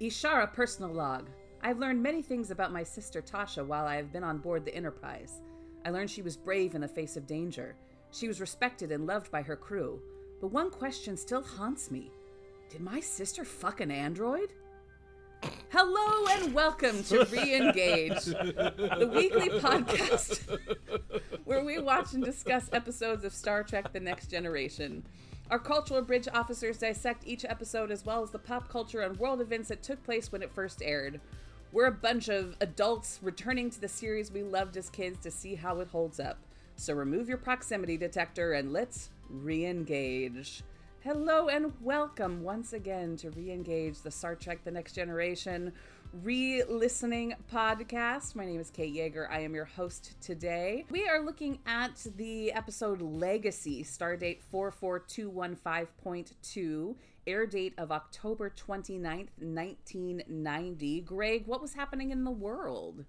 Ishara personal log. I've learned many things about my sister Tasha while I have been on board the Enterprise. I learned she was brave in the face of danger. She was respected and loved by her crew. But one question still haunts me Did my sister fuck an android? Hello and welcome to Reengage, the weekly podcast where we watch and discuss episodes of Star Trek The Next Generation. Our cultural bridge officers dissect each episode as well as the pop culture and world events that took place when it first aired. We're a bunch of adults returning to the series we loved as kids to see how it holds up. So remove your proximity detector and let's re engage. Hello and welcome once again to re engage the Star Trek The Next Generation re listening podcast. My name is Kate Yeager. I am your host today. We are looking at the episode Legacy, stardate 44215.2, air date of October 29th, 1990. Greg, what was happening in the world?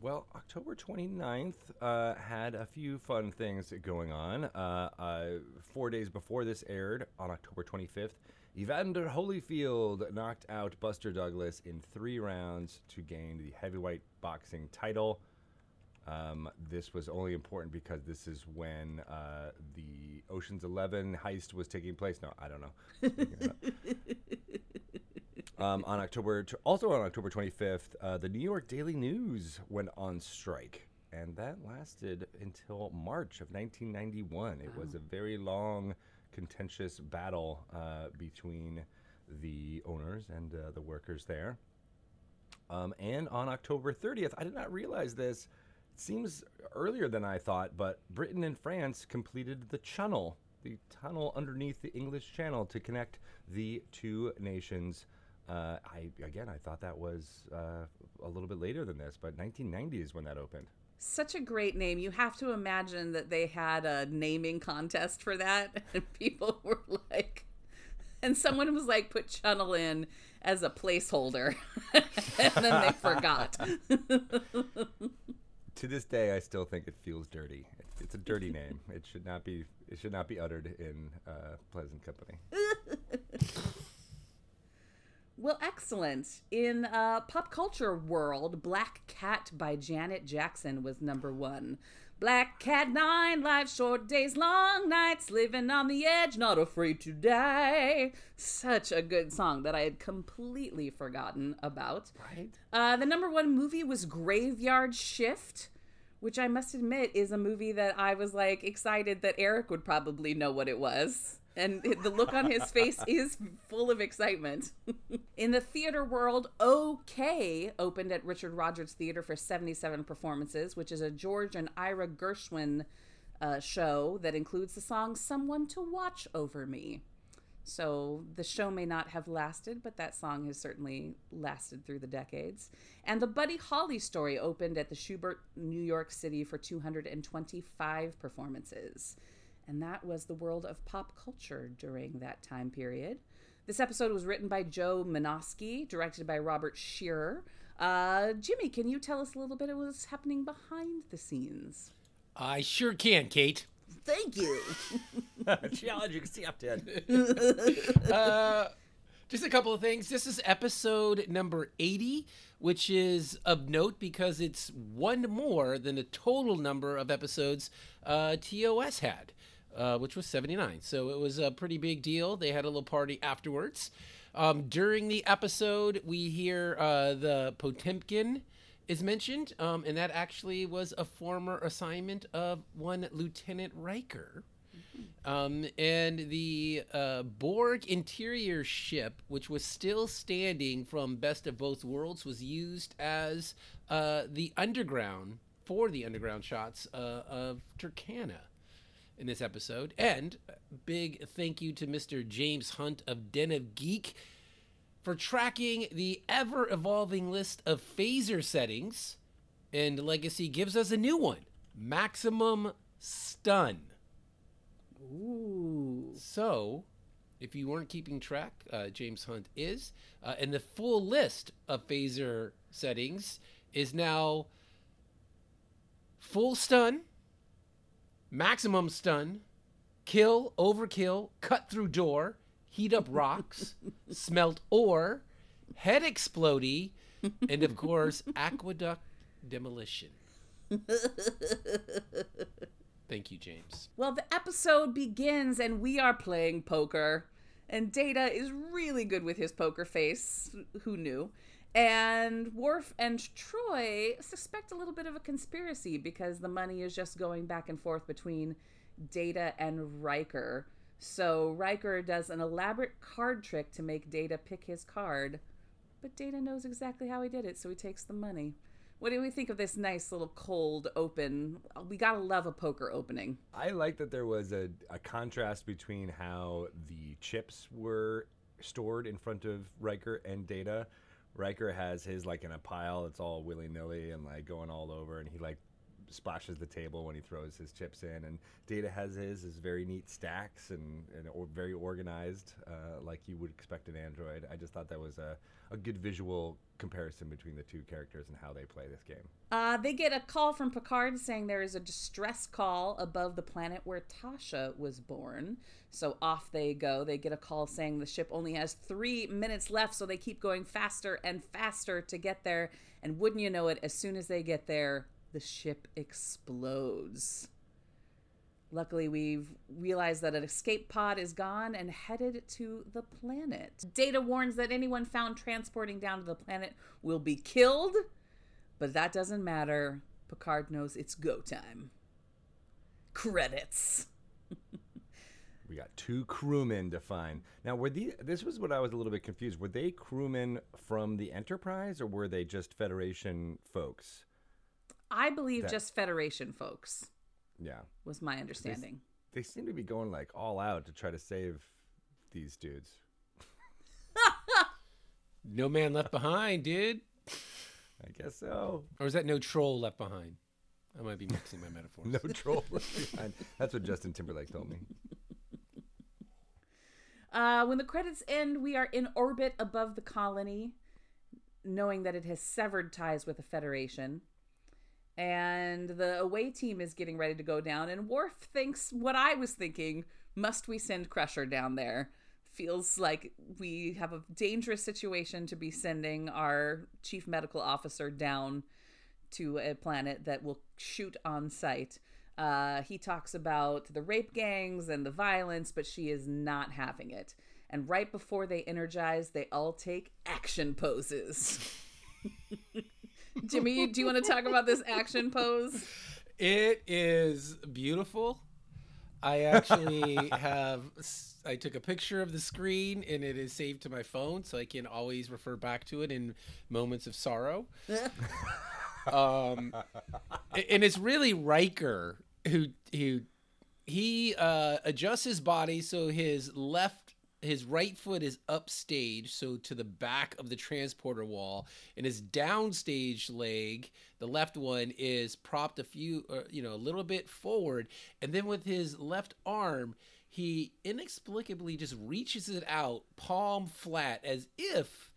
Well, October 29th uh, had a few fun things going on. Uh, uh, four days before this aired, on October 25th, Evander Holyfield knocked out Buster Douglas in three rounds to gain the heavyweight boxing title. Um, this was only important because this is when uh, the Ocean's Eleven heist was taking place. No, I don't know. um, on October, also on October 25th, uh, the New York Daily News went on strike, and that lasted until March of 1991. It was a very long contentious battle uh, between the owners and uh, the workers there. Um, and on October 30th, I did not realize this. It seems earlier than I thought, but Britain and France completed the channel, the tunnel underneath the English Channel to connect the two nations. Uh, I again, I thought that was uh, a little bit later than this, but 1990 is when that opened such a great name. You have to imagine that they had a naming contest for that, and people were like, and someone was like, put Channel in as a placeholder, and then they forgot. to this day, I still think it feels dirty. It's a dirty name. It should not be. It should not be uttered in uh, pleasant company. Well, excellent. In uh, pop culture world, Black Cat by Janet Jackson was number one. Black cat, nine lives, short days, long nights, living on the edge, not afraid to die. Such a good song that I had completely forgotten about. Right. Uh, the number one movie was Graveyard Shift, which I must admit is a movie that I was like excited that Eric would probably know what it was and the look on his face is full of excitement. In the theater world, OK opened at Richard Rodgers Theater for 77 performances, which is a George and Ira Gershwin uh, show that includes the song Someone to Watch Over Me. So the show may not have lasted, but that song has certainly lasted through the decades. And the Buddy Holly story opened at the Shubert, New York City for 225 performances and that was the world of pop culture during that time period. This episode was written by Joe Menosky, directed by Robert Scheerer. Uh, Jimmy, can you tell us a little bit of what's happening behind the scenes? I sure can, Kate. Thank you. Challenge accepted. uh, just a couple of things. This is episode number 80, which is of note because it's one more than the total number of episodes uh, TOS had uh, which was 79. So it was a pretty big deal. They had a little party afterwards. Um, during the episode, we hear uh, the Potemkin is mentioned, um, and that actually was a former assignment of one Lieutenant Riker. Um, and the uh, Borg interior ship, which was still standing from Best of Both Worlds, was used as uh, the underground for the underground shots uh, of Turkana in this episode. And big thank you to Mr. James Hunt of Den of Geek for tracking the ever evolving list of phaser settings. And Legacy gives us a new one Maximum Stun. Ooh. So, if you weren't keeping track, uh, James Hunt is. Uh, and the full list of phaser settings is now full stun, maximum stun, kill, overkill, cut through door, heat up rocks, smelt ore, head explodey, and of course, aqueduct demolition. Thank you, James. Well, the episode begins and we are playing poker. And Data is really good with his poker face. Who knew? And Worf and Troi suspect a little bit of a conspiracy because the money is just going back and forth between Data and Riker. So Riker does an elaborate card trick to make Data pick his card. But Data knows exactly how he did it, so he takes the money. What do we think of this nice little cold open? We gotta love a poker opening. I like that there was a, a contrast between how the chips were stored in front of Riker and Data. Riker has his like in a pile. It's all willy nilly and like going all over, and he like splashes the table when he throws his chips in. And Data has his is very neat stacks and, and or very organized, uh, like you would expect an android. I just thought that was a, a good visual comparison between the two characters and how they play this game. Uh, they get a call from Picard saying there is a distress call above the planet where Tasha was born. So off they go. They get a call saying the ship only has three minutes left, so they keep going faster and faster to get there. And wouldn't you know it, as soon as they get there, the ship explodes. Luckily, we've realized that an escape pod is gone and headed to the planet. Data warns that anyone found transporting down to the planet will be killed, but that doesn't matter. Picard knows it's go time. Credits. We got two crewmen to find. Now, were these? This was what I was a little bit confused. Were they crewmen from the Enterprise, or were they just Federation folks? I believe That- just Federation folks Yeah, was my understanding. they seem to be going like all out to try to save these dudes. No man left behind, dude. I guess so. Or is that no troll left behind? I might be mixing my metaphors. No troll left behind. That's what Justin Timberlake told me. Uh, when the credits end, we are in orbit above the colony, knowing that it has severed ties with the Federation. And the away team is getting ready to go down, and Worf thinks what I was thinking must we send Crusher down there? Feels like we have a dangerous situation to be sending our chief medical officer down to a planet that will shoot on sight. Uh, he talks about the rape gangs and the violence, but she is not having it. And right before they energize, they all take action poses. Jimmy, do you want to talk about this action pose? It is beautiful. I actually have. I took a picture of the screen and it is saved to my phone, so I can always refer back to it in moments of sorrow. um, and it's really Riker who who he uh, adjusts his body so his left his right foot is upstage so to the back of the transporter wall and his downstage leg the left one is propped a few uh, you know a little bit forward and then with his left arm he inexplicably just reaches it out palm flat as if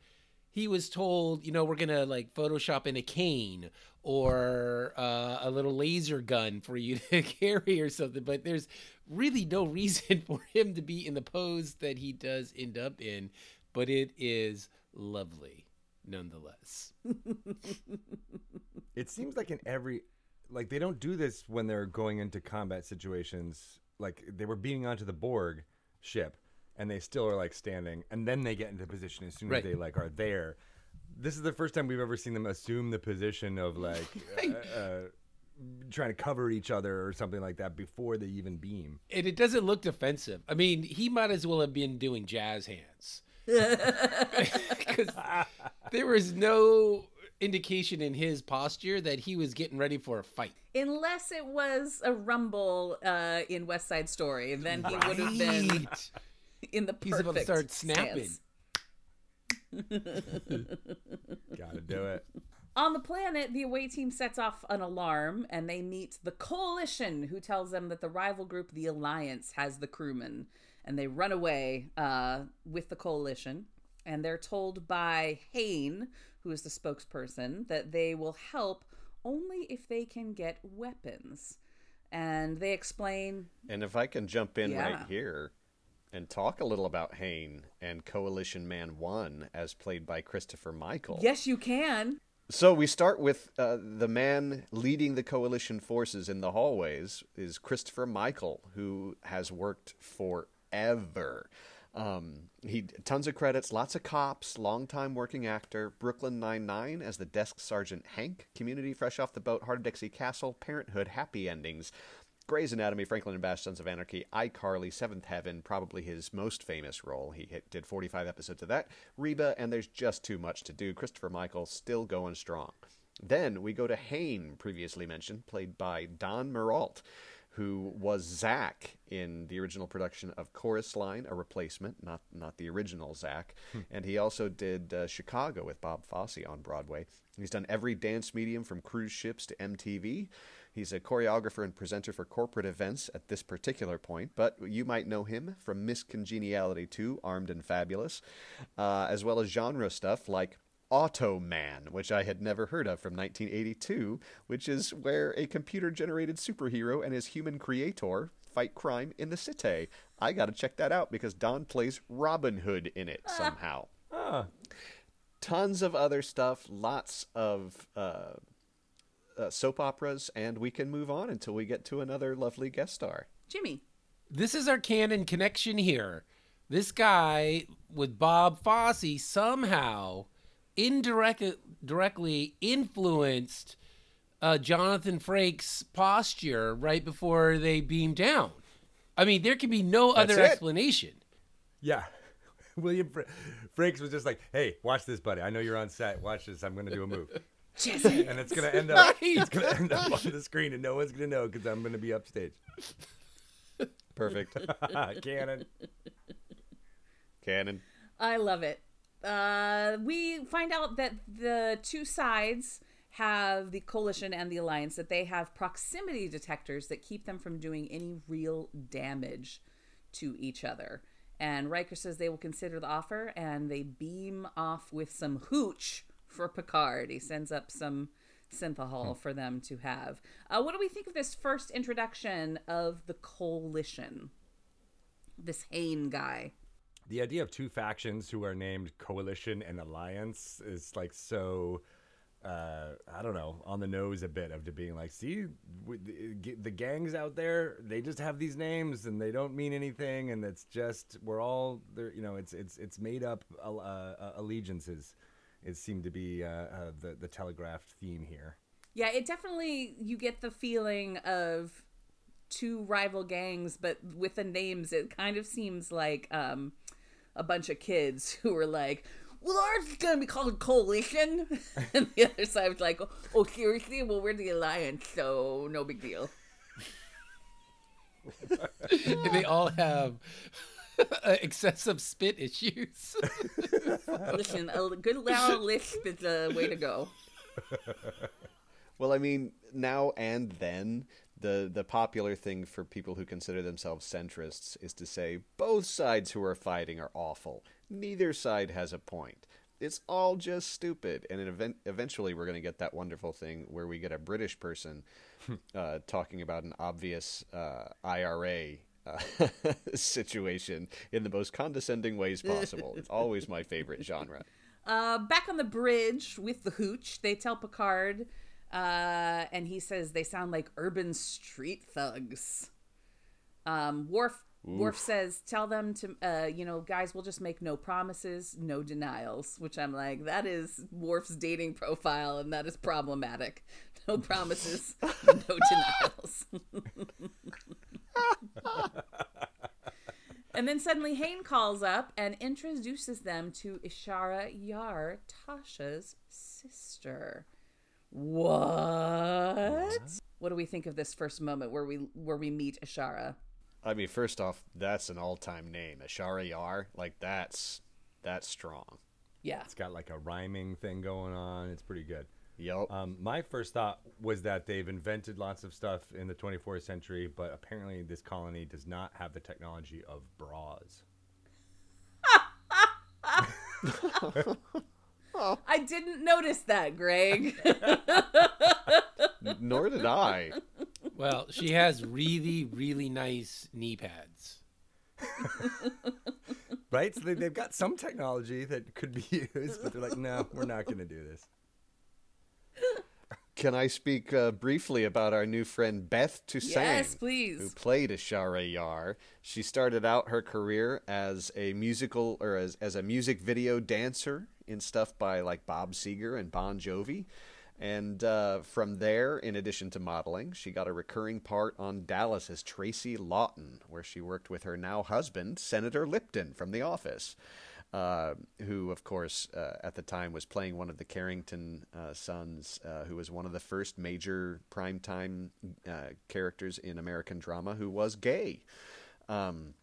he was told, you know, we're gonna like Photoshop in a cane or uh, a little laser gun for you to carry or something. But there's really no reason for him to be in the pose that he does end up in. But it is lovely, nonetheless. It seems like in every, like they don't do this when they're going into combat situations. Like they were beating onto the Borg ship, and they still are like standing, and then they get into position as soon Right. as they like are there. This is the first time we've ever seen them assume the position of like uh, uh, trying to cover each other or something like that before they even beam. And it doesn't look defensive. I mean, he might as well have been doing jazz hands. Because there was no indication in his posture that he was getting ready for a fight. Unless it was a rumble uh, in West Side Story, and then he would have been in the perfect He's about to start snapping. Gotta do it. On the planet, the away team sets off an alarm and they meet the coalition, who tells them that the rival group, the Alliance, has the crewmen. And they run away uh, with the coalition. And they're told by Hayne, who is the spokesperson, that they will help only if they can get weapons. And they explain And if I can jump in Yeah. right here, and talk a little about Hayne and Coalition Man 1 as played by Christopher Michael. Yes, you can. So we start with uh, the man leading the coalition forces in the hallways is Christopher Michael, who has worked forever. Um, he tons of credits, lots of cops, longtime working actor, Brooklyn Nine Nine as the desk sergeant Hank, Community, Fresh Off the Boat, Hart of Dixie Castle, Parenthood, Happy Endings, Grey's Anatomy, Franklin and Bash, Sons of Anarchy, iCarly, Seventh Heaven, probably his most famous role. He hit, did 45 episodes of that. Reba, and there's just too much to do. Christopher Michael still going strong. Then we go to Hayne, previously mentioned, played by Don Mirault, who was Zach in the original production of Chorus Line, a replacement, not not the original Zach. and he also did uh, Chicago with Bob Fosse on Broadway. He's done every dance medium from cruise ships to MTV. He's a choreographer and presenter for corporate events at this particular point, but you might know him from Miss Congeniality 2, Armed and Fabulous, uh, as well as genre stuff like Automan, which I had never heard of from 1982, which is where a computer generated superhero and his human creator fight crime in the city. I gotta check that out because Don plays Robin Hood in it somehow. Ah, Tons of other stuff, lots of. Uh, uh, soap operas, and we can move on until we get to another lovely guest star. Jimmy. This is our canon connection here. This guy with Bob Fosse somehow indirectly directly influenced uh, Jonathan Frakes' posture right before they beam down. I mean, there can be no That's other it. explanation. yeah. William Fr- Frakes was just like, "Hey, watch this, buddy. I know you're on set. Watch this. I'm gonna do a move, Jesse. and it's gonna end up. It's gonna end up on the screen, and no one's gonna know because I'm gonna be upstage. Perfect. Cannon. Canon. I love it. Uh, we find out that the two sides have the coalition and the alliance that they have proximity detectors that keep them from doing any real damage to each other. And Riker says they will consider the offer and they beam off with some hooch for Picard. He sends up some synthahol for them to have. Uh, what do we think of this first introduction of the coalition? This Hayne guy. The idea of two factions who are named coalition and alliance is like so. Uh, I don't know, on the nose a bit of to being like, see, the gangs out there, they just have these names and they don't mean anything, and it's just we're all there. You know, it's it's it's made up uh, uh, allegiances. It seemed to be uh, uh, the the telegraphed theme here. Yeah, it definitely you get the feeling of two rival gangs, but with the names, it kind of seems like um, a bunch of kids who were like, "Well, ours is gonna be called Coalition," and the other side was like, "Oh, seriously? Well, we're the Alliance, so no big deal." and they all have excessive spit issues. Listen, a good loud lisp is the way to go. Well, I mean, now and then, the the popular thing for people who consider themselves centrists is to say both sides who are fighting are awful. Neither side has a point. It's all just stupid. And it event- eventually, we're going to get that wonderful thing where we get a British person uh, talking about an obvious uh, IRA. Uh, situation in the most condescending ways possible. It's always my favorite genre. Uh, back on the bridge with the hooch, they tell Picard, uh, and he says they sound like urban street thugs. Um, Worf Worf says, "Tell them to, uh, you know, guys, we'll just make no promises, no denials." Which I'm like, that is Worf's dating profile, and that is problematic. No promises, no denials. And then suddenly Hayne calls up and introduces them to Ishara Yar, Tasha's sister. What? What do we think of this first moment where we where we meet Ishara? I mean, first off, that's an all-time name, Ashara Yar. Like that's that's strong. Yeah. It's got like a rhyming thing going on. It's pretty good. Yup. Um, my first thought was that they've invented lots of stuff in the 24th century, but apparently this colony does not have the technology of bras. I didn't notice that, Greg. Nor did I. well, she has really, really nice knee pads. right? So they've got some technology that could be used, but they're like, no, we're not going to do this. Can I speak uh, briefly about our new friend Beth Toussaint? Yes, please. Who played Ashara Yar. She started out her career as a musical or as, as a music video dancer in stuff by like Bob Seger and Bon Jovi. And uh, from there, in addition to modeling, she got a recurring part on Dallas as Tracy Lawton, where she worked with her now husband, Senator Lipton from The Office. Uh, who, of course, uh, at the time was playing one of the Carrington uh, sons, uh, who was one of the first major primetime uh, characters in American drama who was gay. Um,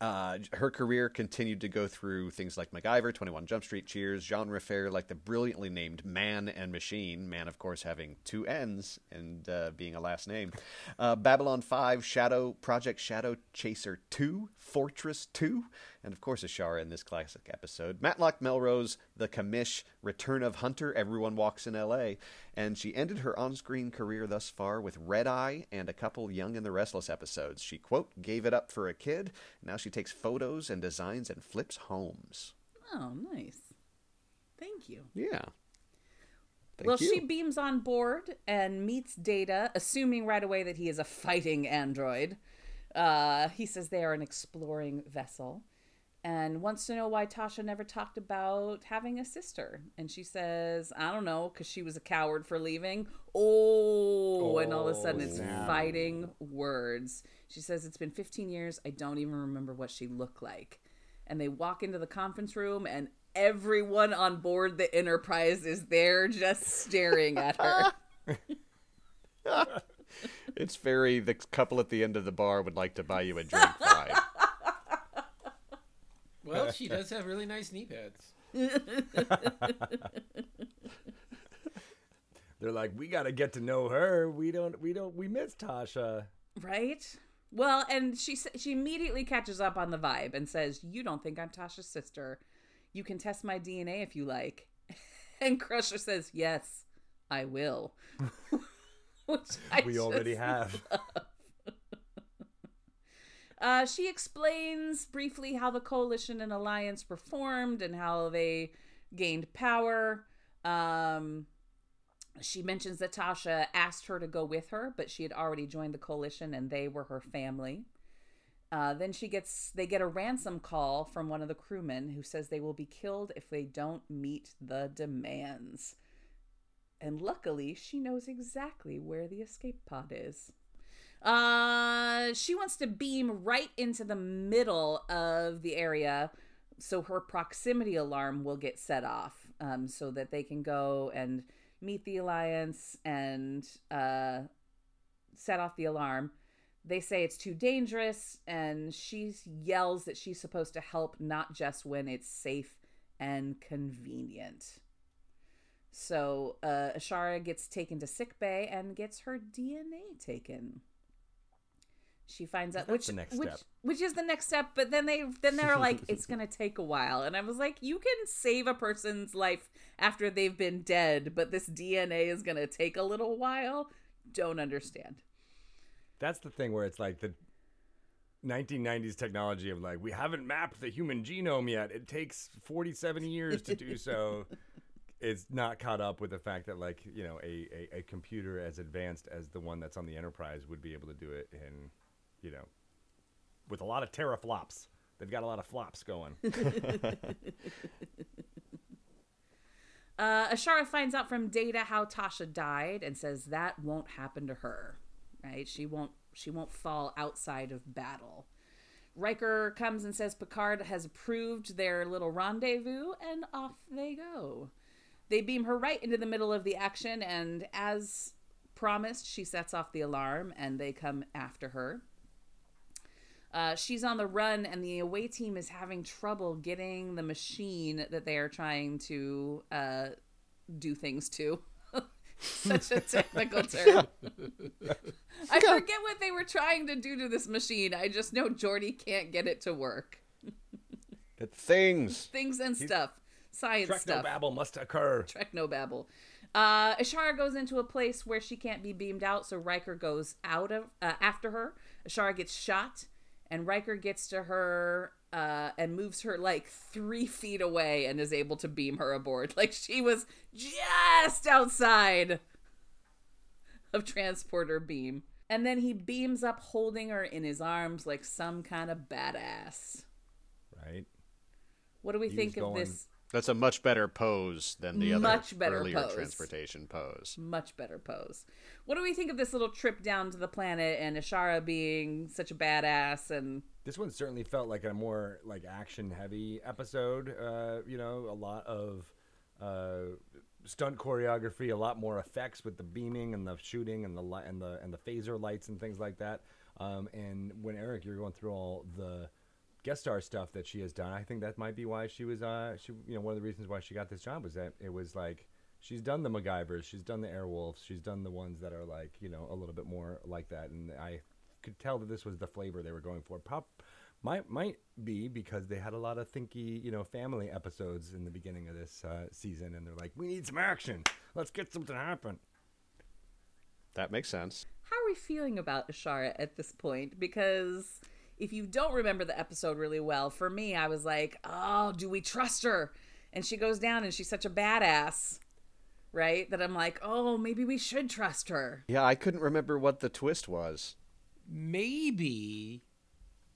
her career continued to go through things like MacGyver, 21 Jump Street, Cheers, genre fare, like the brilliantly named Mann and Machine. Mann, of course, having two N's and being a last name. Babylon 5, Shadow, Project Shadow Chaser 2, Fortress 2, and of course, Ashara in this classic episode. Matlock Melrose, The Commish, Return of Hunter, Everyone Walks in L.A., and she ended her on screen career thus far with Red Eye and a couple Young and the Restless episodes. She, quote, gave it up for a kid. Now she takes photos and designs and flips homes. Oh, nice. Thank you. Yeah. Thank well, you. she beams on board and meets Data, assuming right away that he is a fighting android. Uh, he says they are an exploring vessel and wants to know why Tasha never talked about having a sister. And she says, I don't know, because she was a coward for leaving. Oh, and all of a oh, sudden it's snap. fighting words. She says, It's been 15 years. I don't even remember what she looked like. And they walk into the conference room, and everyone on board the Enterprise is there just staring at her. It's very the couple at the end of the bar would like to buy you a drink vibe. Well, she does have really nice knee pads. They're like, we got to get to know her. We don't, we don't, we miss Tasha. Right? Well, and she sa- she immediately catches up on the vibe and says, "You don't think I'm Tasha's sister? You can test my DNA if you like." And Crusher says, "Yes, I will." Which I We already just- have. Uh, she explains briefly how the coalition and alliance were formed and how they gained power. Um, she mentions that Tasha asked her to go with her, but she had already joined the coalition and they were her family. Uh, then she gets they get a ransom call from one of the crewmen who says they will be killed if they don't meet the demands. And luckily, she knows exactly where the escape pod is. Uh, she wants to beam right into the middle of the area so her proximity alarm will get set off um, so that they can go and meet the alliance and uh, set off the alarm. They say it's too dangerous, and she yells that she's supposed to help not just when it's safe and convenient. So uh, Ashara gets taken to sick bay and gets her DNA taken. She finds out That's which the next which step. which is the next step, but then they then they're like it's gonna take a while, and I was like, you can save a person's life after they've been dead, but this DNA is gonna take a little while. Don't understand. That's the thing where it's like the 1990s technology of like, we haven't mapped the human genome yet. It takes 47 years to do so. It's not caught up with the fact that, like, you know, a, a, a computer as advanced as the one that's on the Enterprise would be able to do it in, you know, with a lot of teraflops. They've got a lot of flops going. Uh, Ashara finds out from Data how Tasha died and says that won't happen to her. Right? She won't. She won't fall outside of battle. Riker comes and says Picard has approved their little rendezvous, and off they go. They beam her right into the middle of the action, and as promised, she sets off the alarm, and they come after her. Uh, she's on the run, and the away team is having trouble getting the machine that they are trying to uh, do things to. Such a technical term. I forget what they were trying to do to this machine. I just know Geordi can't get it to work. Things. Things and stuff, science stuff. Technobabble must occur. Technobabble. Uh, Ashara goes into a place where she can't be beamed out, so Riker goes out of uh, after her. Ashara gets shot, and Riker gets to her uh, and moves her like three feet away and is able to beam her aboard. Like she was just outside of transporter beam. And then he beams up holding her in his arms like some kind of badass. Right. What do we He think of going- this That's a much better pose than the other Much better earlier pose. transportation pose. much better pose? What do we think of this little trip down to the planet and Ashara being such a badass and This one certainly felt like a more like action heavy episode. Uh, you know, a lot of uh, stunt choreography, a lot more effects with the beaming and the shooting and the li- and the and the phaser lights and things like that. Um, and when Eric, you're going through all the guest star stuff that she has done, I think that might be why she was. Uh, she you know one of the reasons why she got this job was that it was like. She's done the MacGyvers, she's done the Airwolves, she's done the ones that are like, you know, a little bit more like that. And I could tell that this was the flavor they were going for. Pop might might be because they had a lot of thinky, you know, family episodes in the beginning of this uh, season, and they're like, "We need some action. Let's get something to happen." That makes sense. how are we feeling about Ashara at this point? Because if you don't remember the episode really well, for me, I was like, oh, do we trust her? And she goes down and she's such a badass, right? That I'm like, oh, maybe we should trust her. Yeah, I couldn't remember what the twist was. maybe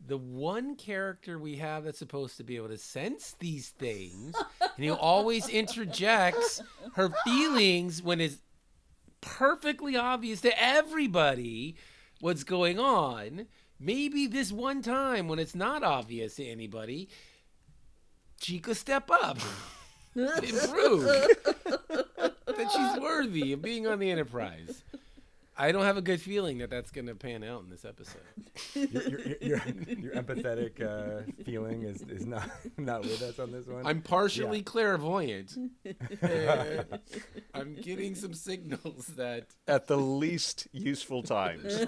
the one character we have that's supposed to be able to sense these things and who always interjects her feelings when it's perfectly obvious to everybody what's going on maybe this one time when it's not obvious to anybody she could step up improve that she's worthy of being on the enterprise I don't have a good feeling that that's going to pan out in this episode. Your, your, your, your empathetic uh, feeling is, is not not with us on this one. I'm partially Yeah. clairvoyant. Uh, I'm getting some signals that At the least useful times.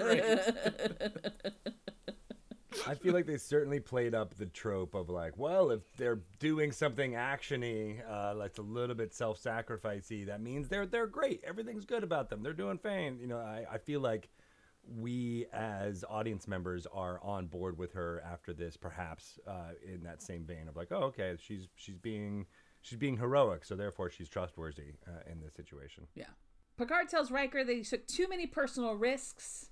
I feel like they certainly played up the trope of like, well, if they're doing something actiony, uh, that's a little bit self-sacrificey, that means they're they're great. Everything's good about them. They're doing fine. You know, I, I feel like we as audience members are on board with her after this, perhaps uh, in that same vein of like, oh, okay, she's she's being she's being heroic, so therefore she's trustworthy uh, in this situation. Yeah. Picard tells Riker that he took too many personal risks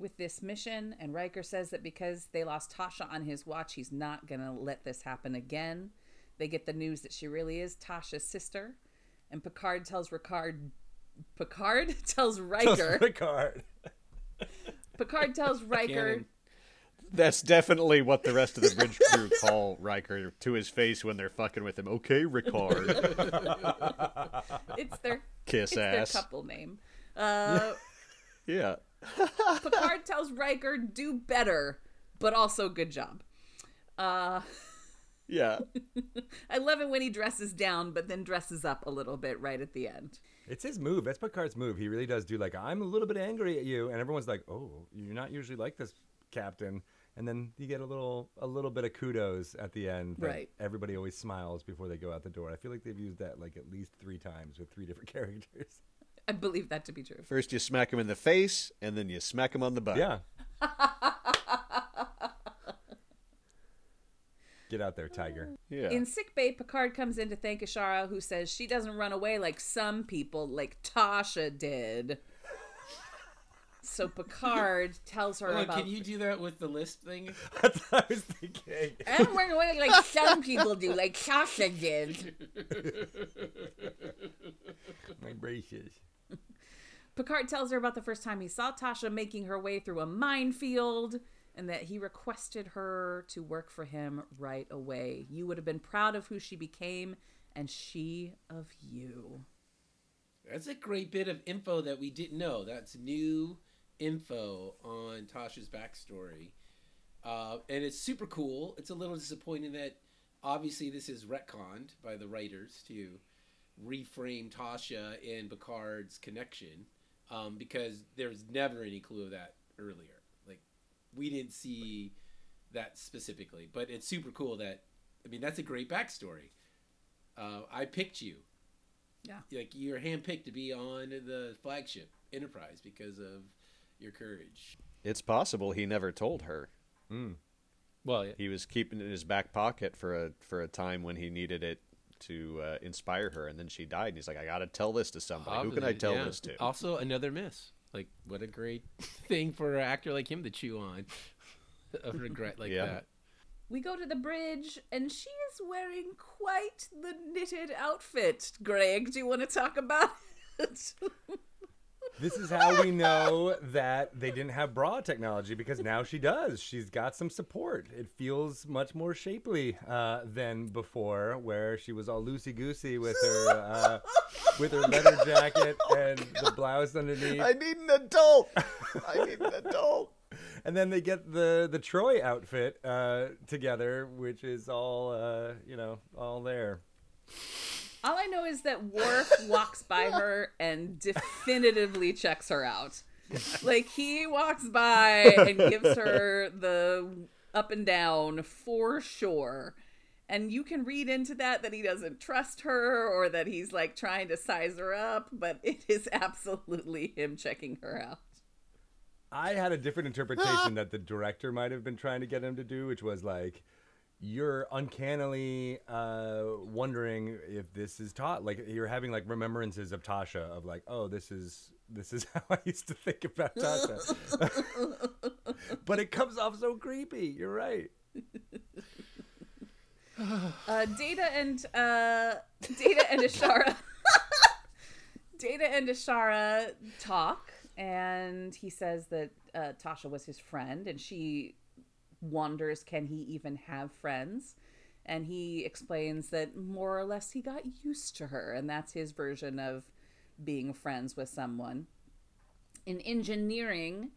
with this mission, and Riker says that because they lost Tasha on his watch, he's not going to let this happen again. They get the news that she really is Tasha's sister, and Picard tells Ricard. Picard tells Riker. Picard. Picard tells Riker. Canon. That's definitely what the rest of the bridge crew call Riker to his face when they're fucking with him. Okay, Ricard. It's their Kiss it's ass. their couple name. Uh, Yeah. Picard tells Riker, "Do better, but also good job." Uh, Yeah. I love it when he dresses down, but then dresses up a little bit right at the end. It's his move. That's Picard's move. He really does do like I'm a little bit angry at you, and everyone's like, "Oh, you're not usually like this, Captain." And then you get a little a little bit of kudos at the end. but Right. Everybody always smiles before they go out the door. I feel like they've used that like at least three times with three different characters. I believe that to be true. First you smack him in the face, and then you smack him on the butt. Yeah. Get out there, Tiger. Yeah. In sick bay, Picard comes in to thank Ashara, who says she doesn't run away like some people, like Tasha did. So Picard tells her Hold on, about. can you do that with the list thing? That's what I was thinking. I don't run away like some people do, like Tasha did. My gracious. Picard tells her about the first time he saw Tasha making her way through a minefield and that he requested her to work for him right away. You would have been proud of who she became, and she of you. That's a great bit of info that we didn't know. That's new info on Tasha's backstory. Uh, and it's super cool. It's a little disappointing that obviously this is retconned by the writers to reframe Tasha and Picard's connection um, because there's never any clue of that earlier. Like, we didn't see that specifically, but it's super cool that, I mean, that's a great backstory. Uh, I picked you Yeah. like you're handpicked to be on the flagship Enterprise because of your courage. It's possible he never told her. Well, yeah. He was keeping it in his back pocket for a for a time when he needed it to uh, inspire her, and then she died. And he's like, I got to tell this to somebody. Who can I tell Yeah. this to? Also, another miss. Like, what a great thing for an actor like him to chew on. a regret like Yeah. that. We go to the bridge, and she is wearing quite the knitted outfit. Greg, do you want to talk about it? This is how we know that they didn't have bra technology because now she does. She's got some support. It feels much more shapely uh, than before, where she was all loosey goosey with her uh, with her leather jacket and the blouse underneath. I need an adult. I need an adult. And then they get the the Troi outfit uh, together, which is all uh, you know, all there. All I know is that Worf walks by her and definitively checks her out. Like he walks by and gives her the up and down for sure. And you can read into that that he doesn't trust her or that he's like trying to size her up, but it is absolutely him checking her out. I had a different interpretation that the director might have been trying to get him to do, which was like, you're uncannily uh, wondering if this is taught. Like you're having like remembrances of Tasha of like, oh, this is this is how I used to think about Tasha. but it comes off so creepy. You're right. Uh, Data and uh, Data and Ishara. Data and Ishara talk, and he says that uh, Tasha was his friend, and she wonders, can he even have friends? And he explains that more or less he got used to her, and that's his version of being friends with someone. In engineering,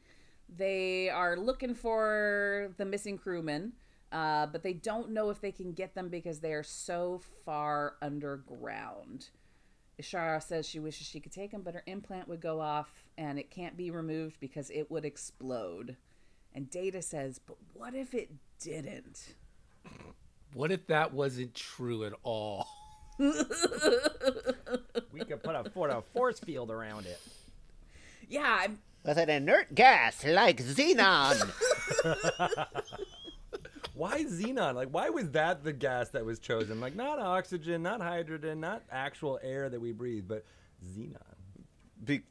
they are looking for the missing crewmen, uh, but they don't know if they can get them because they are so far underground. Ishara says she wishes she could take them, but her implant would go off and it can't be removed because it would explode. And Data says, but what if it didn't? What if that wasn't true at all? We could put a, put a force field around it. Yeah, I'm, With an inert gas like xenon. Why xenon? Like, why was that the gas that was chosen? Like, not oxygen, not hydrogen, not actual air that we breathe, but xenon. Be-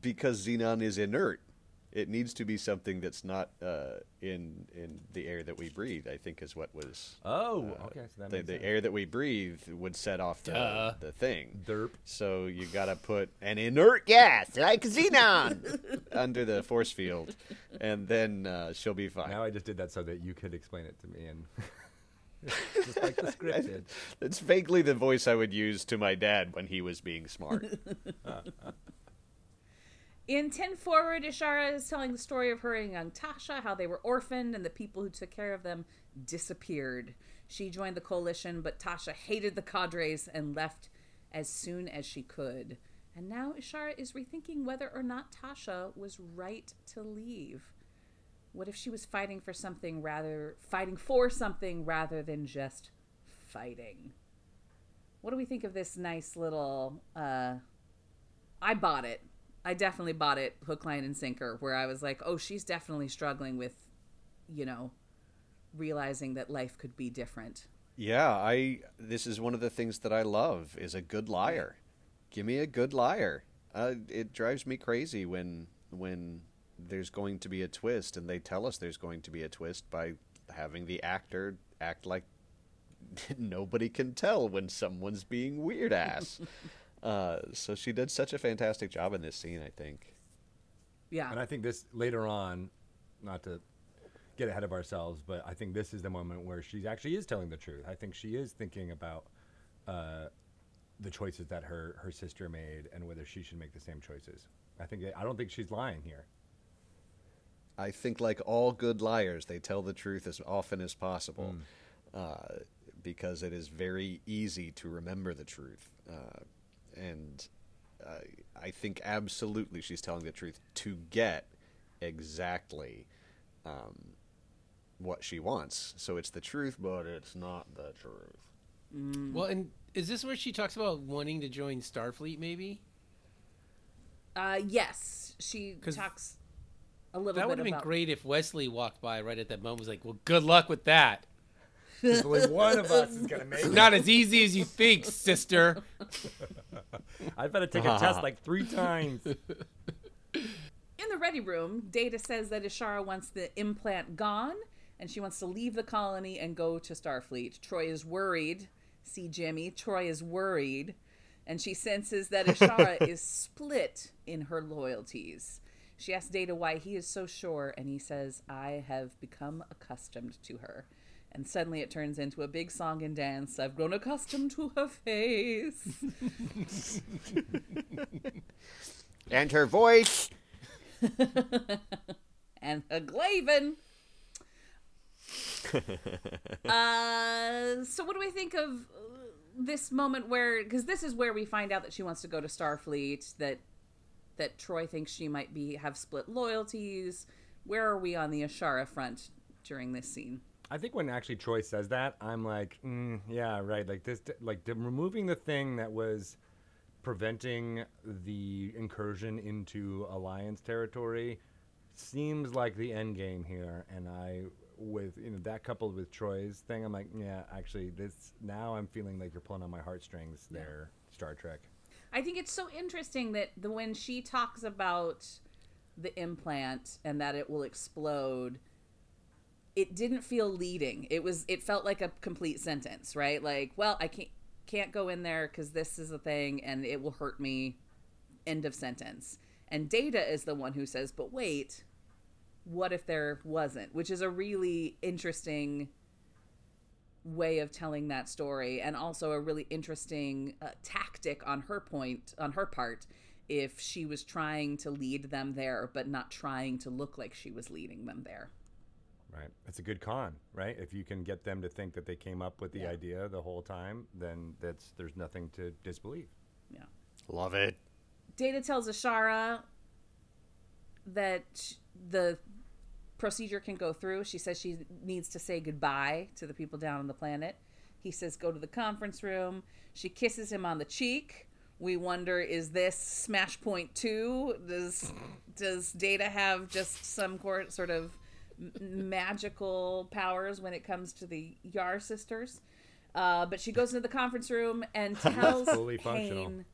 because xenon is inert. It needs to be something that's not uh, in in the air that we breathe. I think is what was Oh, okay. So the, the air that we breathe would set off the, Duh. the thing. Derp. So you got to put an inert gas like xenon. under the force field, and then uh, she'll be fine. Now I just did that so that you could explain it to me, and just like the script did. It's vaguely the voice I would use to my dad when he was being smart. In 10 Forward, Ishara is telling the story of her and young Tasha, how they were orphaned and the people who took care of them disappeared. She joined the coalition, but Tasha hated the cadres and left as soon as she could. And now Ishara is rethinking whether or not Tasha was right to leave. What if she was fighting for something rather fighting for something rather than just fighting? What do we think of this nice little uh I bought it. I definitely bought it hook, line, and sinker, where I was like, oh, she's definitely struggling with, you know, realizing that life could be different. yeah, I. This is one of the things that I love is a good liar. Give me a good liar. Uh, it drives me crazy when when there's going to be a twist, and they tell us there's going to be a twist by having the actor act like nobody can tell when someone's being weird ass. uh, so she did such a fantastic job in this scene. I think. Yeah. And I think this later on, not to get ahead of ourselves, but I think this is the moment where she actually is telling the truth. I think she is thinking about uh, the choices that her her sister made and whether she should make the same choices. I think I don't think she's lying here. I think, like all good liars, they tell the truth as often as possible uh, because it is very easy to remember the truth. Uh, and uh, I think absolutely she's telling the truth to get exactly um, what she wants. So it's the truth, but it's not the truth. Well, and is this where she talks about wanting to join Starfleet? Maybe. Uh, yes, she talks. a little bit. That would have been about great if Wesley walked by right at that moment. Was like, "Well, good luck with that. There's only one of us is gonna make it. Not as easy as you think, sister." I've had to take a test like three times. In the ready room, Data says that Ishara wants the implant gone and she wants to leave the colony and go to Starfleet. Troi is worried. See, Jimmy, Troi is worried. And she senses that Ishara is split in her loyalties. She asks Data why he is so sure, and he says, I have become accustomed to her. And suddenly it turns into a big song and dance. I've grown accustomed to her face. And her voice. and a Glaven. uh, so what do we think of uh, this moment where because this is where we find out that she wants to go to Starfleet that that Troi thinks she might be have split loyalties. Where are we on the Ishara front during this scene? I think when actually Troi says that, I'm like, mm, yeah, right. Like this, like the, removing the thing that was preventing the incursion into Alliance territory seems like the end game here. And I, with you know that coupled with Troi's thing, I'm like, yeah, actually, this now I'm feeling like you're pulling on my heartstrings there, Star Trek. I think it's so interesting that the when she talks about the implant and that it will explode, it didn't feel leading. It was it felt like a complete sentence, right? Like, well, I can't can't go in there because this is a thing and it will hurt me. End of sentence. And Data is the one who says, "But wait, what if there wasn't?" Which is a really interesting way of telling that story and also a really interesting uh, tactic on her point on her part if she was trying to lead them there but not trying to look like she was leading them there Right. It's a good con, right? If you can get them to think that they came up with the idea the whole time, then that's there's nothing to disbelieve. yeah Love it. data tells ishara that sh- the procedure can go through she says she needs to say goodbye to the people down on the planet he says go to the conference room she kisses him on the cheek we wonder is this smash point 2 does does data have just some cor- sort of m- magical powers when it comes to the yar sisters uh, but she goes into the conference room and tells Fully functional. Hayne,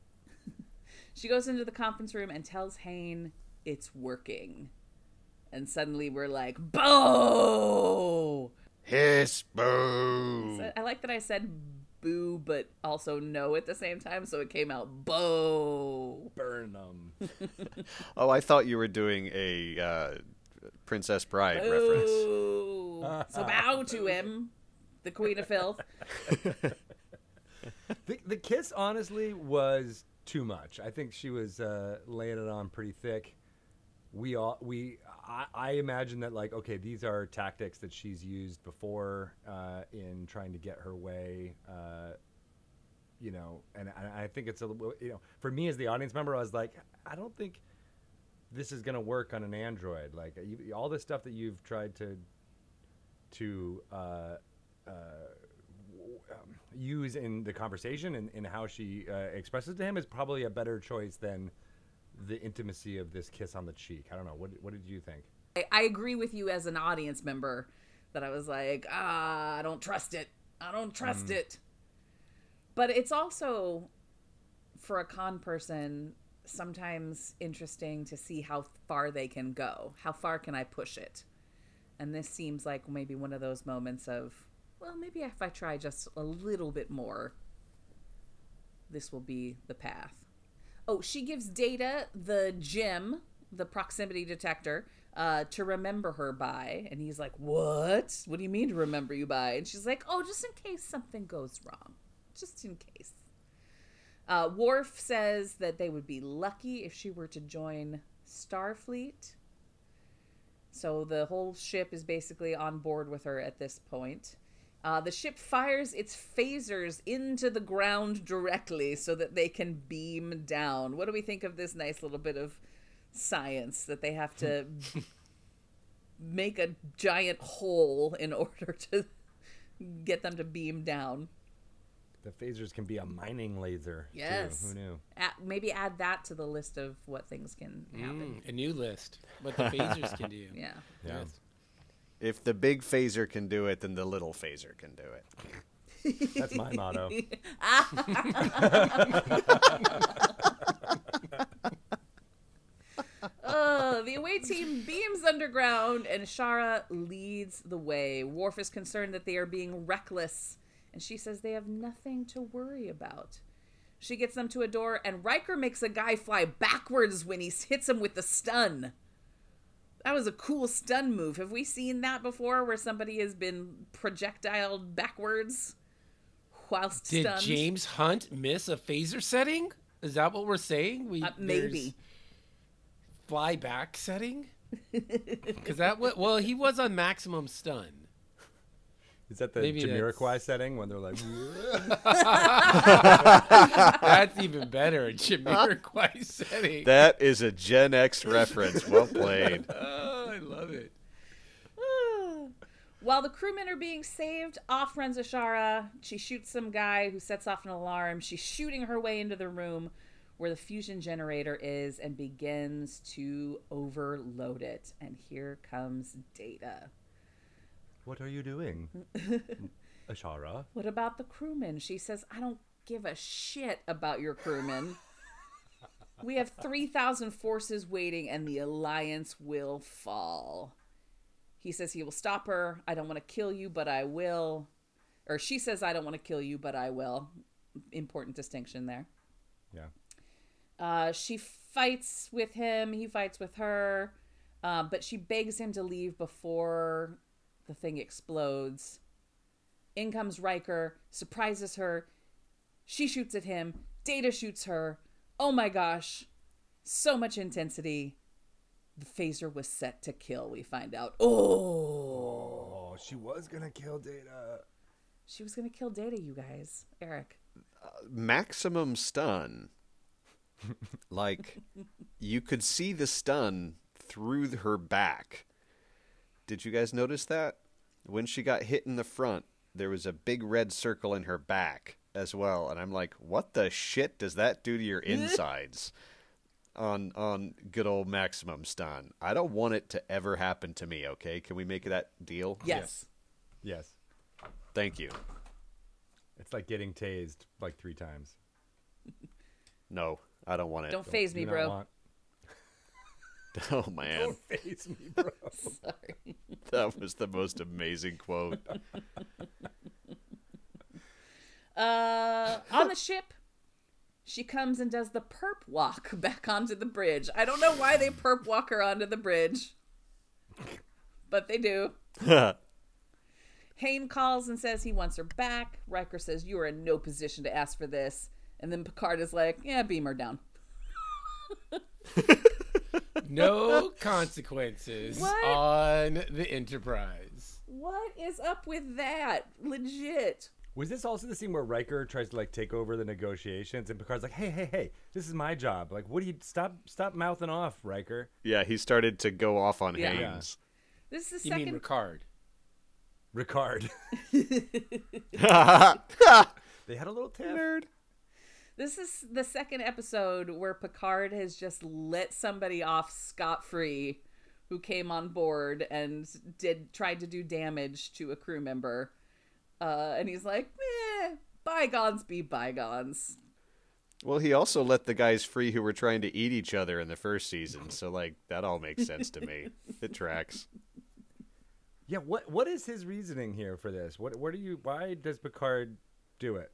she goes into the conference room and tells Hayne it's working. And suddenly we're like, boo! Hiss boo. So I like that I said boo, but also no at the same time, so it came out boo. Burn them. Oh, I thought you were doing a uh, Princess Bride reference. So bow to him, the Queen of Filth. the, the kiss honestly was too much. I think she was uh, laying it on pretty thick. We all we I, I imagine that like okay these are tactics that she's used before uh, in trying to get her way. Uh, you know, and I, I think it's a little you know for me as the audience member I was like I don't think this is gonna work on an Android. Like you, all the stuff that you've tried to to uh, uh, w- um, use in the conversation and, and how she uh, expresses to him is probably a better choice than the intimacy of this kiss on the cheek. I don't know. What, what did you think? I, I agree with you as an audience member that I was like, ah, I don't trust it. I don't trust it. But it's also, for a con person, sometimes interesting to see how far they can go. How far can I push it? And this seems like maybe one of those moments of, well, maybe if I try just a little bit more, this will be the path. Oh, she gives Data the gem, the proximity detector, uh, to remember her by. And he's like, What? What do you mean to remember you by? And she's like, Oh, just in case something goes wrong. Just in case. Uh, Worf says that they would be lucky if she were to join Starfleet. So the whole ship is basically on board with her at this point. Uh, the ship fires its phasers into the ground directly so that they can beam down. What do we think of this nice little bit of science that they have to make a giant hole in order to get them to beam down? The phasers can be a mining laser. too. Yes. Who knew? Add, maybe add that to the list of what things can happen. Mm, a new list. What the phasers can do. Yeah. Yeah. Yes. If the big phaser can do it, then the little phaser can do it. That's my motto. Uh, the away team beams underground, and Shara leads the way. Worf is concerned that they are being reckless, and she says they have nothing to worry about. She gets them to a door, and Riker makes a guy fly backwards when he hits him with the stun. That was a cool stun move. Have we seen that before, where somebody has been projectiled backwards whilst stunned? Did stunned? James Hunt miss a phaser setting? Is that what we're saying? We Uh, maybe. fly back setting. Because that wa- well, he was on maximum stun. Is that the Maybe Jamiroquai setting when they're like, That's even better. Jamiroquai setting. That is a Gen X reference. Well played. oh, I love it. While the crewmen are being saved, off runs Ishara. She shoots some guy who sets off an alarm. She's shooting her way into the room where the fusion generator is and begins to overload it. And here comes Data. "What are you doing, Ishara?" What about the crewmen? She says, I don't give a shit about your crewmen. we have 3,000 forces waiting, and the Alliance will fall. He says he will stop her. I don't want to kill you, but I will. Or she says, I don't want to kill you, but I will. Important distinction there. Yeah. Uh, she fights with him. He fights with her. Uh, but she begs him to leave before the thing explodes. In comes Riker, surprises her. She shoots at him. Data shoots her. Oh my gosh. So much intensity. The phaser was set to kill, we find out. Oh. Oh, she was gonna kill Data. She was going to kill Data, you guys. Eric. Uh, maximum stun. Like, you could see the stun through her back. Did you guys notice that? When she got hit in the front, there was a big red circle in her back as well. And I'm like, what the shit does that do to your insides? on on good old maximum stun. I don't want it to ever happen to me, okay? Can we make that deal? Yes. Yes. Thank you. It's like getting tased like three times. No, I don't want it. Don't phase me, bro. want- oh man. Face me, bro. Sorry. That was the most amazing quote. Uh, on the ship, she comes and does the perp walk back onto the bridge. I don't know why they perp walk her onto the bridge, but they do. Hayne calls and says he wants her back. Riker says, You are in no position to ask for this. And then Picard is like, Yeah, beam her down. No consequences What? on the Enterprise. What is up with that? Legit. Was this also the scene where Riker tries to like take over the negotiations and Picard's like, "Hey, hey, hey, this is my job. Like, what do you stop stop mouthing off, Riker?" yeah, he started to go off on Yeah. Haynes. This is the You mean second. Ricard? Ricard. they had a little tiff. This is the second episode where Picard has just let somebody off scot free who came on board and did tried to do damage to a crew member. Uh, and he's like, eh, bygones be bygones. Well, he also let the guys free who were trying to eat each other in the first season, so like that all makes sense to me. It tracks. Yeah, what what is his reasoning here for this? What what do you why does Picard do it?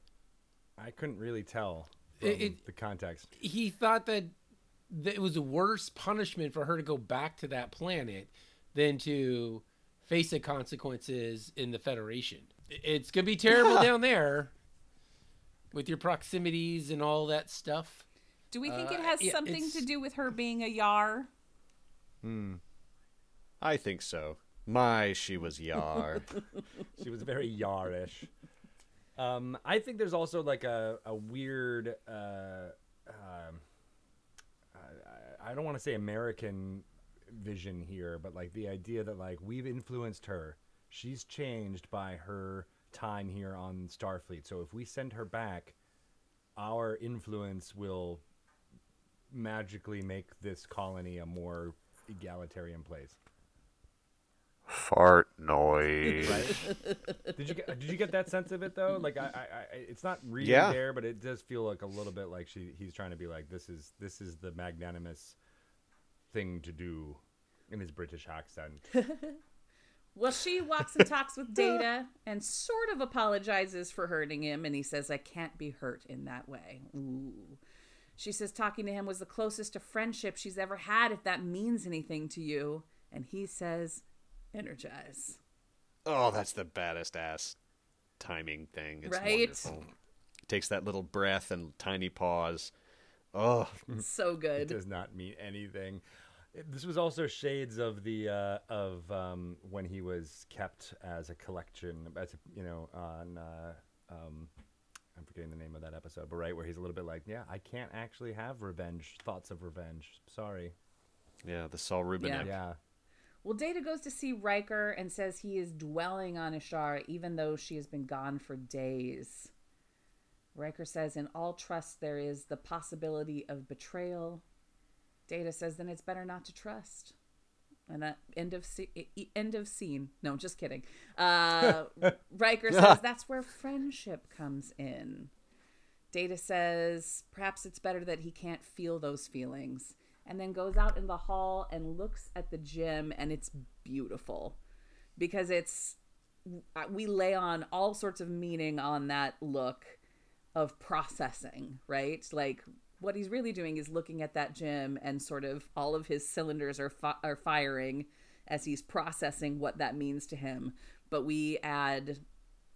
I couldn't really tell from It- it- the context. He thought that, that it was a worse punishment for her to go back to that planet than to face the consequences in the Federation. It's gonna be terrible down there with your proximities and all that stuff. Do we think Uh, it has yeah, something it's- to do with her being a Yar? Hmm. I think so. My, she was Yar. She was very yarish. Um, I think there's also like a, a weird uh, um, I, I don't want to say American vision here, but like the idea that like we've influenced her. She's changed by her time here on Starfleet. So if we send her back, our influence will magically make this colony a more egalitarian place. Fart noise. Did you get did you get that sense of it though? Like I, I, I it's not really Yeah. there, but it does feel like a little bit like she he's trying to be like this is this is the magnanimous thing to do in his British accent. Well, she walks and talks with Data and sort of apologizes for hurting him, and he says, I can't be hurt in that way. Ooh. She says talking to him was the closest to friendship she's ever had, if that means anything to you. And he says, Energize. Oh, that's the baddest ass timing thing. It's Right? wonderful. Takes that little breath and tiny pause. Oh, So good. it does not mean anything. This was also shades of the uh, of um, when he was kept as a collection, as a, you know, on uh, um, I'm forgetting the name of that episode, but right where he's a little bit like, yeah, I can't actually have revenge, thoughts of revenge. Sorry. yeah, the Saul Rubinek. Yeah. Well, Data goes to see Riker and says he is dwelling on Ishara even though she has been gone for days. Riker says in all trust there is the possibility of betrayal. Data says then it's better not to trust. And that end of se- end of scene. No, just kidding. Uh, Riker says that's where friendship comes in. Data says perhaps it's better that he can't feel those feelings, and then goes out in the hall and looks at the gym, and it's beautiful because it's uh, we lay on all sorts of meaning on that look of processing, right? Like what he's really doing is looking at that gym and sort of all of his cylinders are fi- are firing as he's processing what that means to him. But we add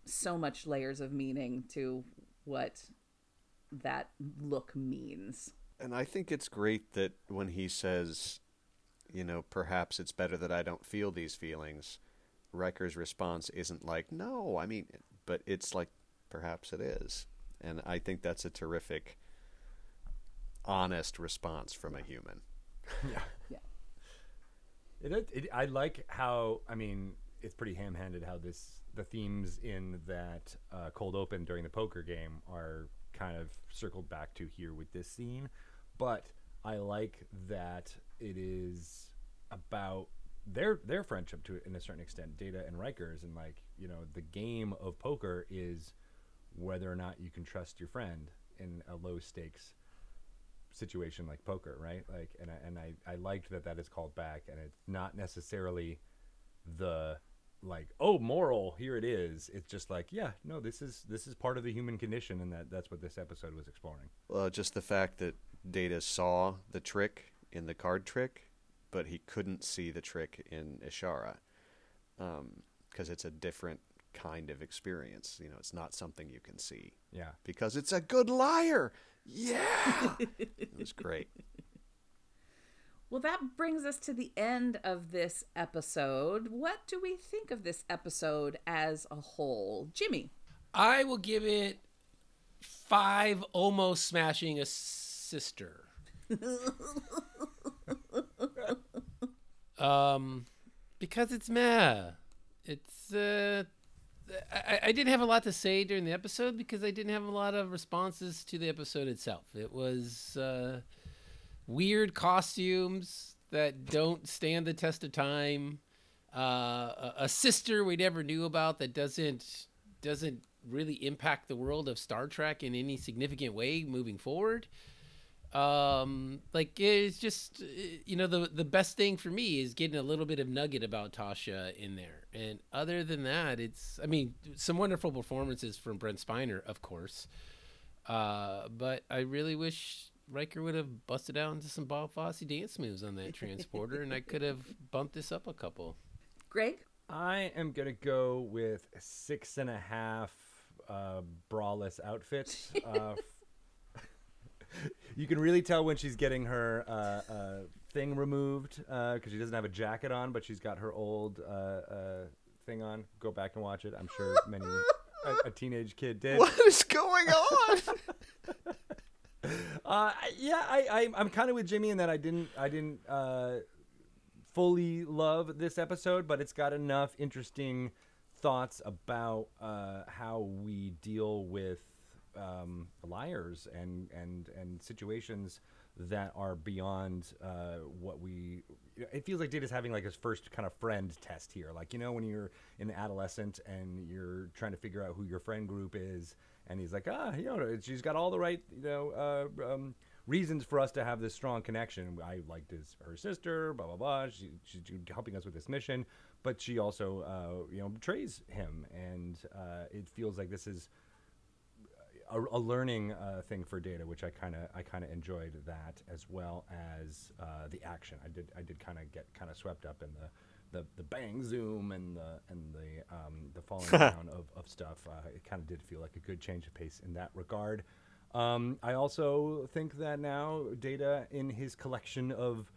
so much layers of meaning to what that look means. And I think it's great that when he says, you know, perhaps it's better that I don't feel these feelings, Riker's response isn't like, no, I mean, but it's like, perhaps it is. And I think that's a terrific, honest response from a human. It, it, it, I like how I mean it's pretty ham-handed how this the themes in that uh, cold open during the poker game are kind of circled back to here with this scene, but I like that it is about their their friendship to in a certain extent, Data and Riker's, and like you know the game of poker is whether or not you can trust your friend in a low stakes situation like poker, right? Like, and I, and I, I liked that that is called back, and it's not necessarily the like oh moral here it is. It's just like yeah, no, this is this is part of the human condition, and that that's what this episode was exploring. Well, just the fact that Data saw the trick in the card trick, but he couldn't see the trick in Ishara, um, because it's a different kind of experience. You know, it's not something you can see Yeah, because it's a good liar. Yeah, it was great. Well, that brings us to the end of this episode. What do we think of this episode as a whole? Jimmy. I will give it five almost smashing a sister. um, because it's meh. It's uh, I, I didn't have a lot to say during the episode because I didn't have a lot of responses to the episode itself. It was uh, weird costumes that don't stand the test of time. Uh, a, a sister we never knew about that doesn't doesn't really impact the world of Star Trek in any significant way moving forward. Um, like it's just uh, you know the the best thing for me is getting a little bit of nugget about Tasha in there, and other than that, it's I mean some wonderful performances from Brent Spiner, of course. Uh, but I really wish Riker would have busted out into some Bob Fosse dance moves on that transporter, and I could have bumped this up a couple. Greg? I am gonna go with six and a half uh, braless outfits. Uh, you can really tell when she's getting her uh, uh, thing removed because she doesn't have a jacket on, but she's got her old uh, uh, thing on. Go back and watch it. I'm sure many a, a teenage kid did. What is going on? Uh, yeah, I, I I'm kind of with Jimmy in that I didn't I didn't uh, fully love this episode, but it's got enough interesting thoughts about uh, how we deal with um, liars and and and situations that are beyond uh, what we. It feels like Data's having like his first kind of friend test here. Like you know when you're an adolescent and you're trying to figure out who your friend group is, and he's like, ah, you know, she's got all the right, you know. Uh, um, reasons for us to have this strong connection. I liked his her sister, blah blah blah. She, she's helping us with this mission, but she also uh, you know betrays him, and uh, it feels like this is a, a learning uh, thing for Data, which I kind of I kind of enjoyed that as well as uh, the action. I did I did kind of get kind of swept up in the. The, the bang zoom and the and the um, the falling down of, of stuff uh, it kind of did feel like a good change of pace in that regard um, I also think that now Data in his collection of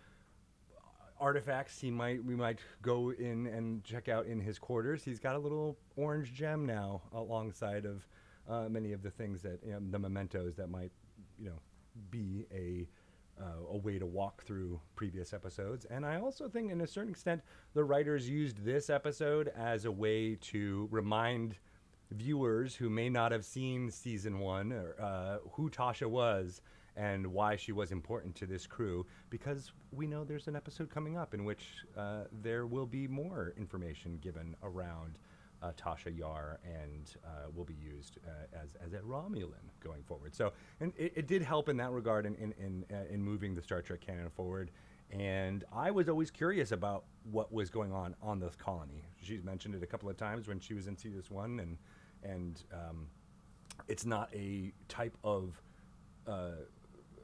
artifacts he might we might go in and check out in his quarters. He's got a little orange gem now alongside of uh, many of the things that you know, the mementos that might you know be a uh, a way to walk through previous episodes. And I also think, in a certain extent, the writers used this episode as a way to remind viewers who may not have seen season one or, uh, who Tasha was and why she was important to this crew because we know there's an episode coming up in which uh, there will be more information given around uh, Tasha Yar and uh, will be used uh, as, as a Romulan going forward. So, and it, it did help in that regard in, in, in, uh, in moving the Star Trek canon forward. And I was always curious about what was going on on this colony. She's mentioned it a couple of times when she was in season one, and and um, it's not a type of uh,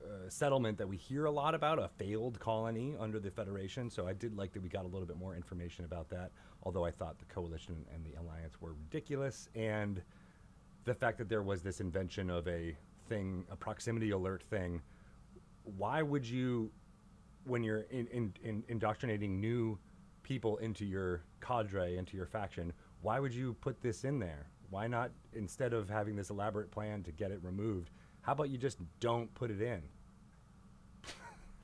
uh, settlement that we hear a lot about, a failed colony under the Federation. So I did like that we got a little bit more information about that, although I thought the Coalition and the Alliance were ridiculous. And the fact that there was this invention of a thing, a proximity alert thing, why would you, when you're in, in, in indoctrinating new people into your cadre, into your faction, why would you put this in there? Why not, instead of having this elaborate plan to get it removed, how about you just don't put it in?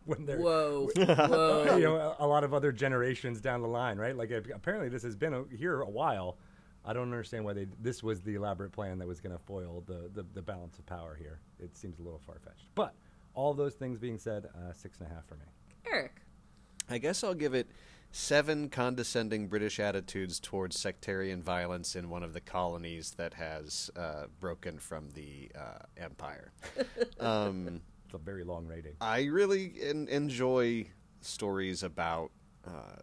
when they're Whoa, whoa. you know a, a lot of other generations down the line, right? Like apparently this has been a, here a while. I don't understand why they this was the elaborate plan that was going to foil the, the the balance of power here. It seems a little far fetched. But all those things being said, uh, six and a half for me. Eric. I guess I'll give it seven condescending British attitudes towards sectarian violence in one of the colonies that has uh, broken from the uh, empire. um, It's a very long rating. I really en- enjoy stories about, uh,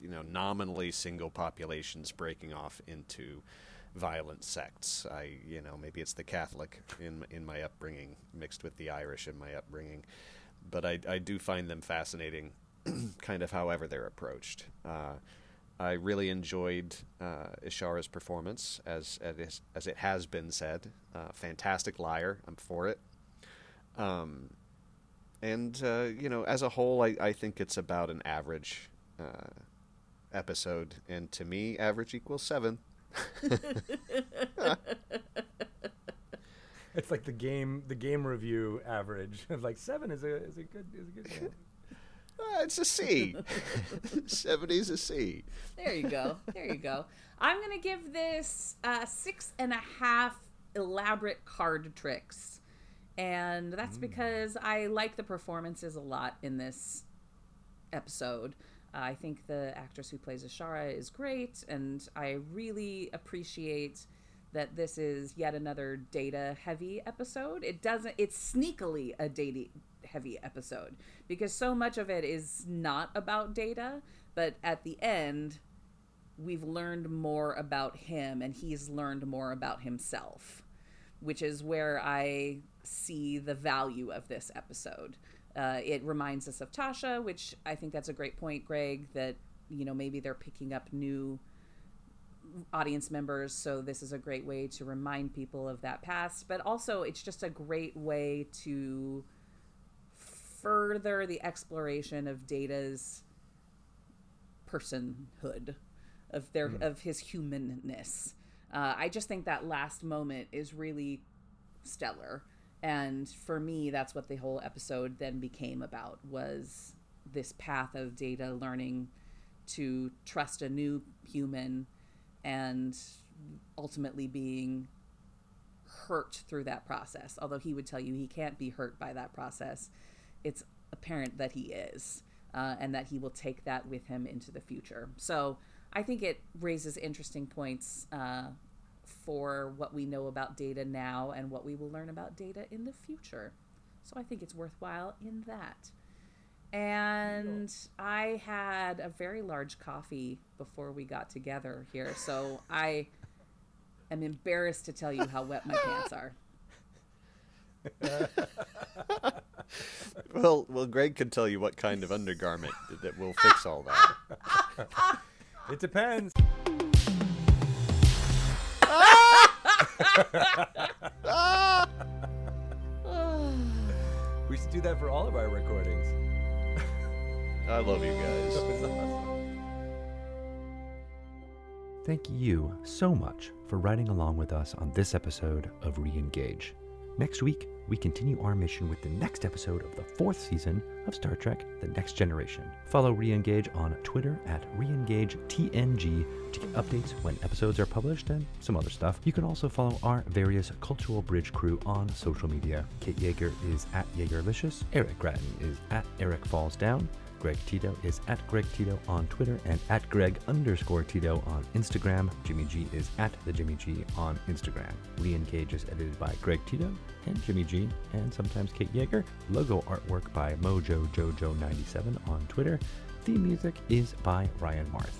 you know, nominally single populations breaking off into violent sects. I, you know, maybe it's the Catholic in in my upbringing mixed with the Irish in my upbringing, but I I do find them fascinating, kind of however they're approached. Uh, I really enjoyed uh, Ishara's performance, as as as it has been said. Uh, fantastic liar. I'm for it. Um, and uh, you know, as a whole, I, I think it's about an average uh, episode, and to me, average equals seven. It's like the game the game review average of like seven is a is a good is a good game. Uh, it's a C. Seventy's a C. There you go. There you go. I'm gonna give this uh, six and a half elaborate card tricks, and that's because I like the performances a lot in this episode. Uh, I think the actress who plays Ishara is great, and I really appreciate that this is yet another data heavy episode. It doesn't. It's sneakily a data heavy episode because so much of it is not about data, but at the end we've learned more about him and he's learned more about himself, which is where I see the value of this episode. Uh, it reminds us of Tasha, which I think that's a great point, Greg, that, you know, maybe they're picking up new audience members, so this is a great way to remind people of that past, but also it's just a great way to further the exploration of Data's personhood of their of his humanness. Uh, I just think that last moment is really stellar, and for me, that's what the whole episode then became about was this path of Data learning to trust a new human and ultimately being hurt through that process. Although he would tell you he can't be hurt by that process, it's apparent that he is, uh, and that he will take that with him into the future. So I think it raises interesting points uh, for what we know about data now and what we will learn about data in the future. So I think it's worthwhile in that. And I had a very large coffee before we got together here, so I am embarrassed to tell you how wet my pants are. Well, well, Greg can tell you what kind of undergarment that will fix all that. It depends. We should do that for all of our recordings. I love you guys. Thank you so much for riding along with us on this episode of Reengage. Next week, we continue our mission with the next episode of the fourth season of Star Trek The Next Generation. Follow Reengage on Twitter at ReengageTNG to get updates when episodes are published and some other stuff. You can also follow our various Cultural Bridge crew on social media. Kate Yeager is at Yeagerlicious, Eric Gratton is at Eric Falls Down, Greg Tito is at Greg Tito on Twitter and at Greg underscore Tito on Instagram. Jimmy G is at the Jimmy G on Instagram. Reengage is edited by Greg Tito and Jimmy G and sometimes Kate Yeager. Logo artwork by Mojo Jojo97 on Twitter. Theme music is by Ryan Marth.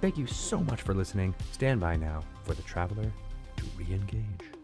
Thank you so much for listening. Stand by now for the Traveler to Reengage.